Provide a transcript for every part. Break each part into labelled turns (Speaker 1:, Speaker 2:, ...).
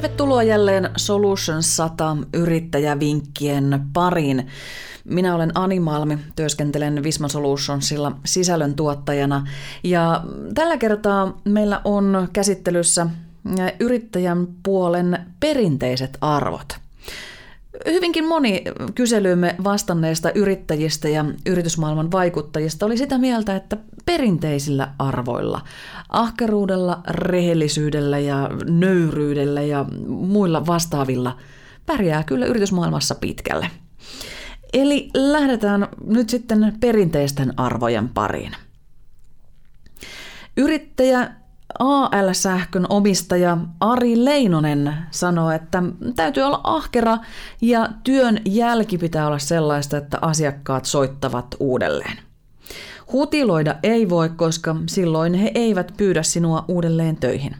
Speaker 1: Tervetuloa jälleen Solution 100 yrittäjävinkkien pariin. Minä olen Ani Malmi, työskentelen Visma Solutionsilla sisällön tuottajana ja tällä kertaa meillä on käsittelyssä yrittäjän puolen perinteiset arvot – Hyvinkin moni kyselyymme vastanneista yrittäjistä ja yritysmaailman vaikuttajista oli sitä mieltä, että perinteisillä arvoilla, ahkeruudella, rehellisyydellä ja nöyryydellä ja muilla vastaavilla pärjää kyllä yritysmaailmassa pitkälle. Eli lähdetään nyt sitten perinteisten arvojen pariin. Yrittäjä AL-sähkön omistaja Ari Leinonen sanoi, että täytyy olla ahkera ja työn jälki pitää olla sellaista, että asiakkaat soittavat uudelleen. Hutiloida ei voi, koska silloin he eivät pyydä sinua uudelleen töihin.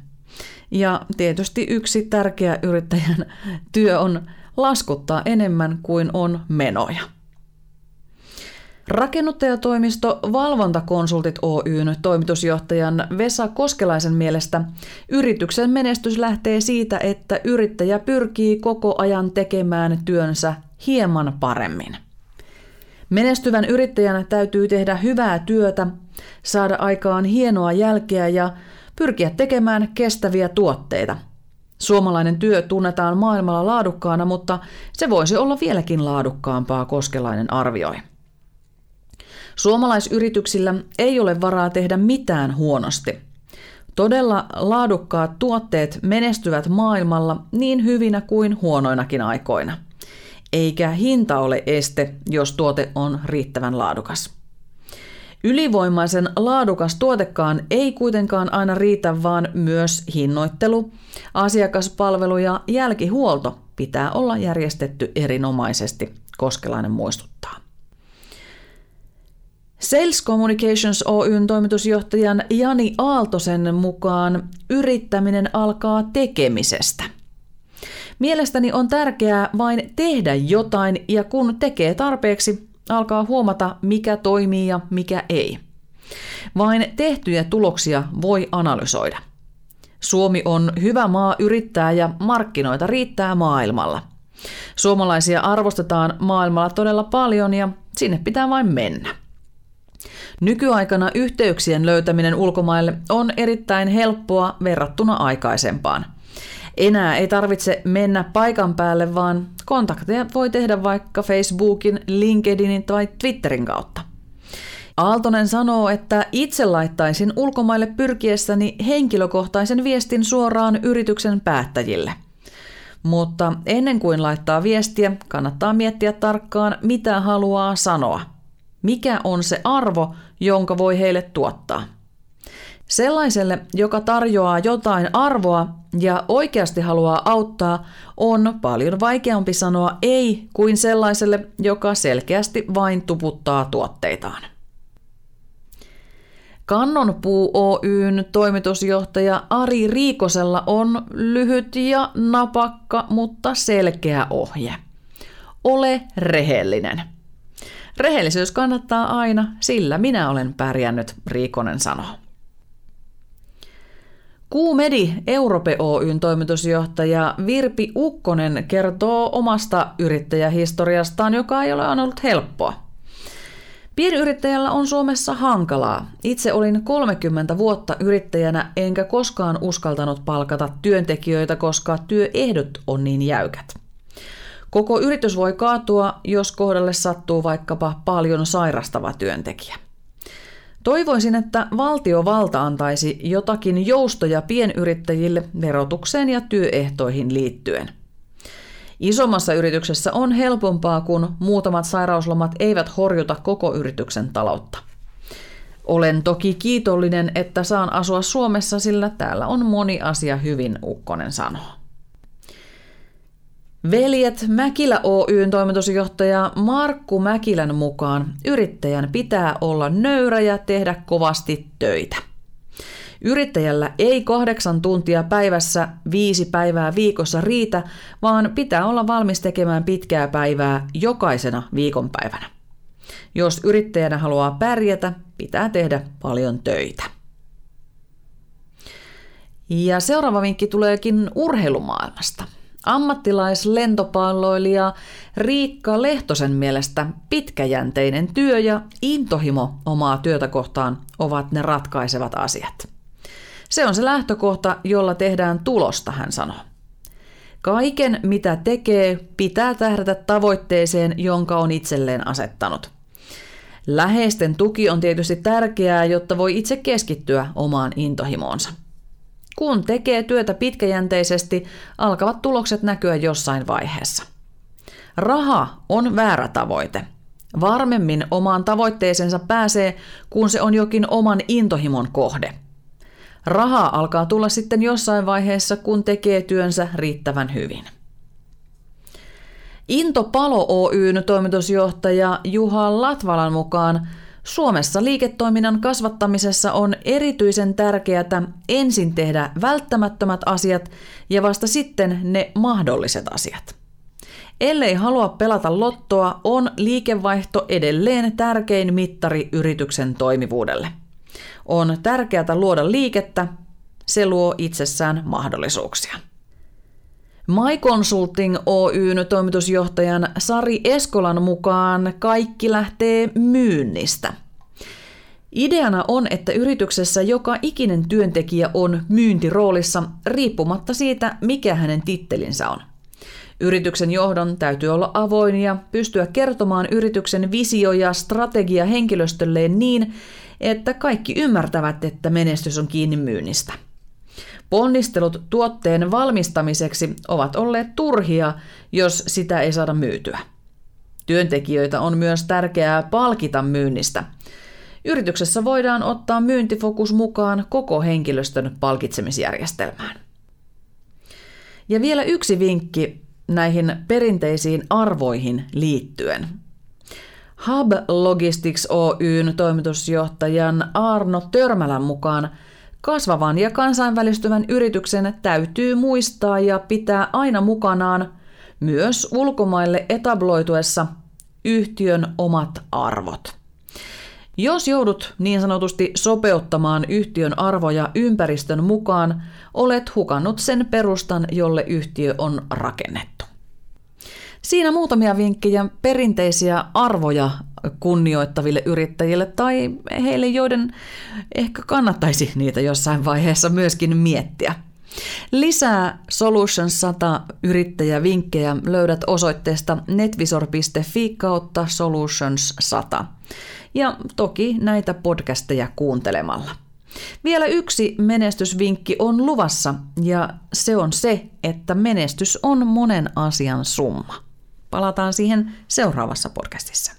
Speaker 1: Ja tietysti yksi tärkeä yrittäjän työ on laskuttaa enemmän kuin on menoja. Rakennuttajatoimisto Valvontakonsultit Oyn toimitusjohtajan Vesa Koskelaisen mielestä yrityksen menestys lähtee siitä, että yrittäjä pyrkii koko ajan tekemään työnsä hieman paremmin. Menestyvän yrittäjän täytyy tehdä hyvää työtä, saada aikaan hienoa jälkeä ja pyrkiä tekemään kestäviä tuotteita. Suomalainen työ tunnetaan maailmalla laadukkaana, mutta se voisi olla vieläkin laadukkaampaa, Koskelainen arvioi. Suomalaisyrityksillä ei ole varaa tehdä mitään huonosti. Todella laadukkaat tuotteet menestyvät maailmalla niin hyvinä kuin huonoinakin aikoina. Eikä hinta ole este, jos tuote on riittävän laadukas. Ylivoimaisen laadukas tuotekaan ei kuitenkaan aina riitä, vaan myös hinnoittelu, asiakaspalvelu ja jälkihuolto pitää olla järjestetty erinomaisesti, Koskelainen muistuttaa. Sales Communications Oyn toimitusjohtajan Jani Aaltosen mukaan yrittäminen alkaa tekemisestä. Mielestäni on tärkeää vain tehdä jotain ja kun tekee tarpeeksi, alkaa huomata mikä toimii ja mikä ei. Vain tehtyjä tuloksia voi analysoida. Suomi on hyvä maa yrittää ja markkinoita riittää maailmalla. Suomalaisia arvostetaan maailmalla todella paljon ja sinne pitää vain mennä. Nykyaikana yhteyksien löytäminen ulkomaille on erittäin helppoa verrattuna aikaisempaan. Enää ei tarvitse mennä paikan päälle, vaan kontakteja voi tehdä vaikka Facebookin, LinkedInin tai Twitterin kautta. Aaltonen sanoo, että itse laittaisin ulkomaille pyrkiessäni henkilökohtaisen viestin suoraan yrityksen päättäjille. Mutta ennen kuin laittaa viestiä, kannattaa miettiä tarkkaan, mitä haluaa sanoa – mikä on se arvo, jonka voi heille tuottaa. Sellaiselle, joka tarjoaa jotain arvoa ja oikeasti haluaa auttaa, on paljon vaikeampi sanoa ei kuin sellaiselle, joka selkeästi vain tuputtaa tuotteitaan. Kannonpuu Oyn toimitusjohtaja Ari Riikosella on lyhyt ja napakka, mutta selkeä ohje. Ole rehellinen. Rehellisyys kannattaa aina, sillä minä olen pärjännyt, Riikonen sanoo. Kuumedi Europe Oyn toimitusjohtaja Virpi Ukkonen kertoo omasta yrittäjähistoriastaan, joka ei ole aina ollut helppoa. Pienyrittäjällä on Suomessa hankalaa. Itse olin 30 vuotta yrittäjänä enkä koskaan uskaltanut palkata työntekijöitä, koska työehdot on niin jäykät. Koko yritys voi kaatua, jos kohdalle sattuu vaikkapa paljon sairastava työntekijä. Toivoisin, että valtiovalta antaisi jotakin joustoja pienyrittäjille verotukseen ja työehtoihin liittyen. Isommassa yrityksessä on helpompaa, kun muutamat sairauslomat eivät horjuta koko yrityksen taloutta. Olen toki kiitollinen, että saan asua Suomessa, sillä täällä on moni asia hyvin, Ukkonen sanoo. Veljet Mäkilä Oyn toimitusjohtaja Markku Mäkilän mukaan yrittäjän pitää olla nöyrä ja tehdä kovasti töitä. Yrittäjällä ei kahdeksan tuntia päivässä viisi päivää viikossa riitä, vaan pitää olla valmis tekemään pitkää päivää jokaisena viikonpäivänä. Jos yrittäjänä haluaa pärjätä, pitää tehdä paljon töitä. Ja seuraava vinkki tuleekin urheilumaailmasta. Ammattilaislentopalloilija Riikka Lehtosen mielestä pitkäjänteinen työ ja intohimo omaa työtä kohtaan ovat ne ratkaisevat asiat. Se on se lähtökohta, jolla tehdään tulosta, hän sanoo. Kaiken, mitä tekee, pitää tähdätä tavoitteeseen, jonka on itselleen asettanut. Läheisten tuki on tietysti tärkeää, jotta voi itse keskittyä omaan intohimoonsa. Kun tekee työtä pitkäjänteisesti, alkavat tulokset näkyä jossain vaiheessa. Raha on väärä tavoite. Varmemmin omaan tavoitteeseensa pääsee, kun se on jokin oman intohimon kohde – Rahaa alkaa tulla sitten jossain vaiheessa, kun tekee työnsä riittävän hyvin. Into Palo Oyn toimitusjohtaja Juha Latvalan mukaan Suomessa liiketoiminnan kasvattamisessa on erityisen tärkeää ensin tehdä välttämättömät asiat ja vasta sitten ne mahdolliset asiat. Ellei halua pelata lottoa, on liikevaihto edelleen tärkein mittari yrityksen toimivuudelle. On tärkeää luoda liikettä, se luo itsessään mahdollisuuksia. My Consulting Oyn toimitusjohtajan Sari Eskolan mukaan kaikki lähtee myynnistä. Ideana on, että yrityksessä joka ikinen työntekijä on myyntiroolissa riippumatta siitä, mikä hänen tittelinsä on. Yrityksen johdon täytyy olla avoin ja pystyä kertomaan yrityksen visio ja strategia henkilöstölleen niin, että kaikki ymmärtävät, että menestys on kiinni myynnistä. Ponnistelut tuotteen valmistamiseksi ovat olleet turhia, jos sitä ei saada myytyä. Työntekijöitä on myös tärkeää palkita myynnistä. Yrityksessä voidaan ottaa myyntifokus mukaan koko henkilöstön palkitsemisjärjestelmään. Ja vielä yksi vinkki näihin perinteisiin arvoihin liittyen. Hub Logistics Oyn toimitusjohtajan Arno Törmälän mukaan kasvavan ja kansainvälistyvän yrityksen täytyy muistaa ja pitää aina mukanaan myös ulkomaille etabloituessa yhtiön omat arvot. Jos joudut niin sanotusti sopeuttamaan yhtiön arvoja ympäristön mukaan, olet hukannut sen perustan, jolle yhtiö on rakennettu. Siinä muutamia vinkkejä perinteisiä arvoja kunnioittaville yrittäjille tai heille, joiden ehkä kannattaisi niitä jossain vaiheessa myöskin miettiä. Lisää Solutions 100 yrittäjävinkkejä löydät osoitteesta netvisor.fi kautta Solutions 100. Ja toki näitä podcasteja kuuntelemalla. Vielä yksi menestysvinkki on luvassa ja se on se, että menestys on monen asian summa. Palataan siihen seuraavassa podcastissa.